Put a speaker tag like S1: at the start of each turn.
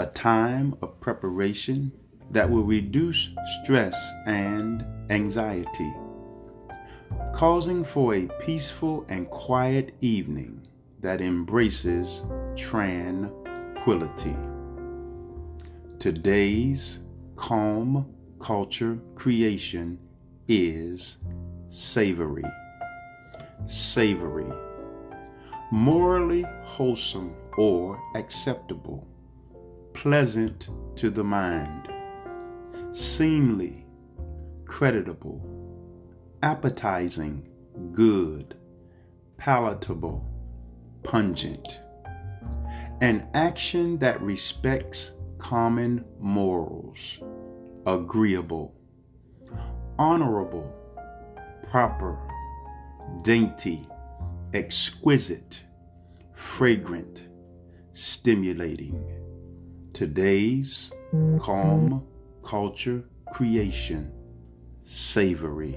S1: A time of preparation that will reduce stress and anxiety, causing for a peaceful and quiet evening that embraces tranquility. Today's calm culture creation is savory. Savory. Morally wholesome or acceptable. Pleasant to the mind. Seemly. Creditable. Appetizing. Good. Palatable. Pungent. An action that respects common morals agreeable, honorable, proper, dainty, exquisite, fragrant, stimulating. Today's mm-hmm. calm culture creation, savory.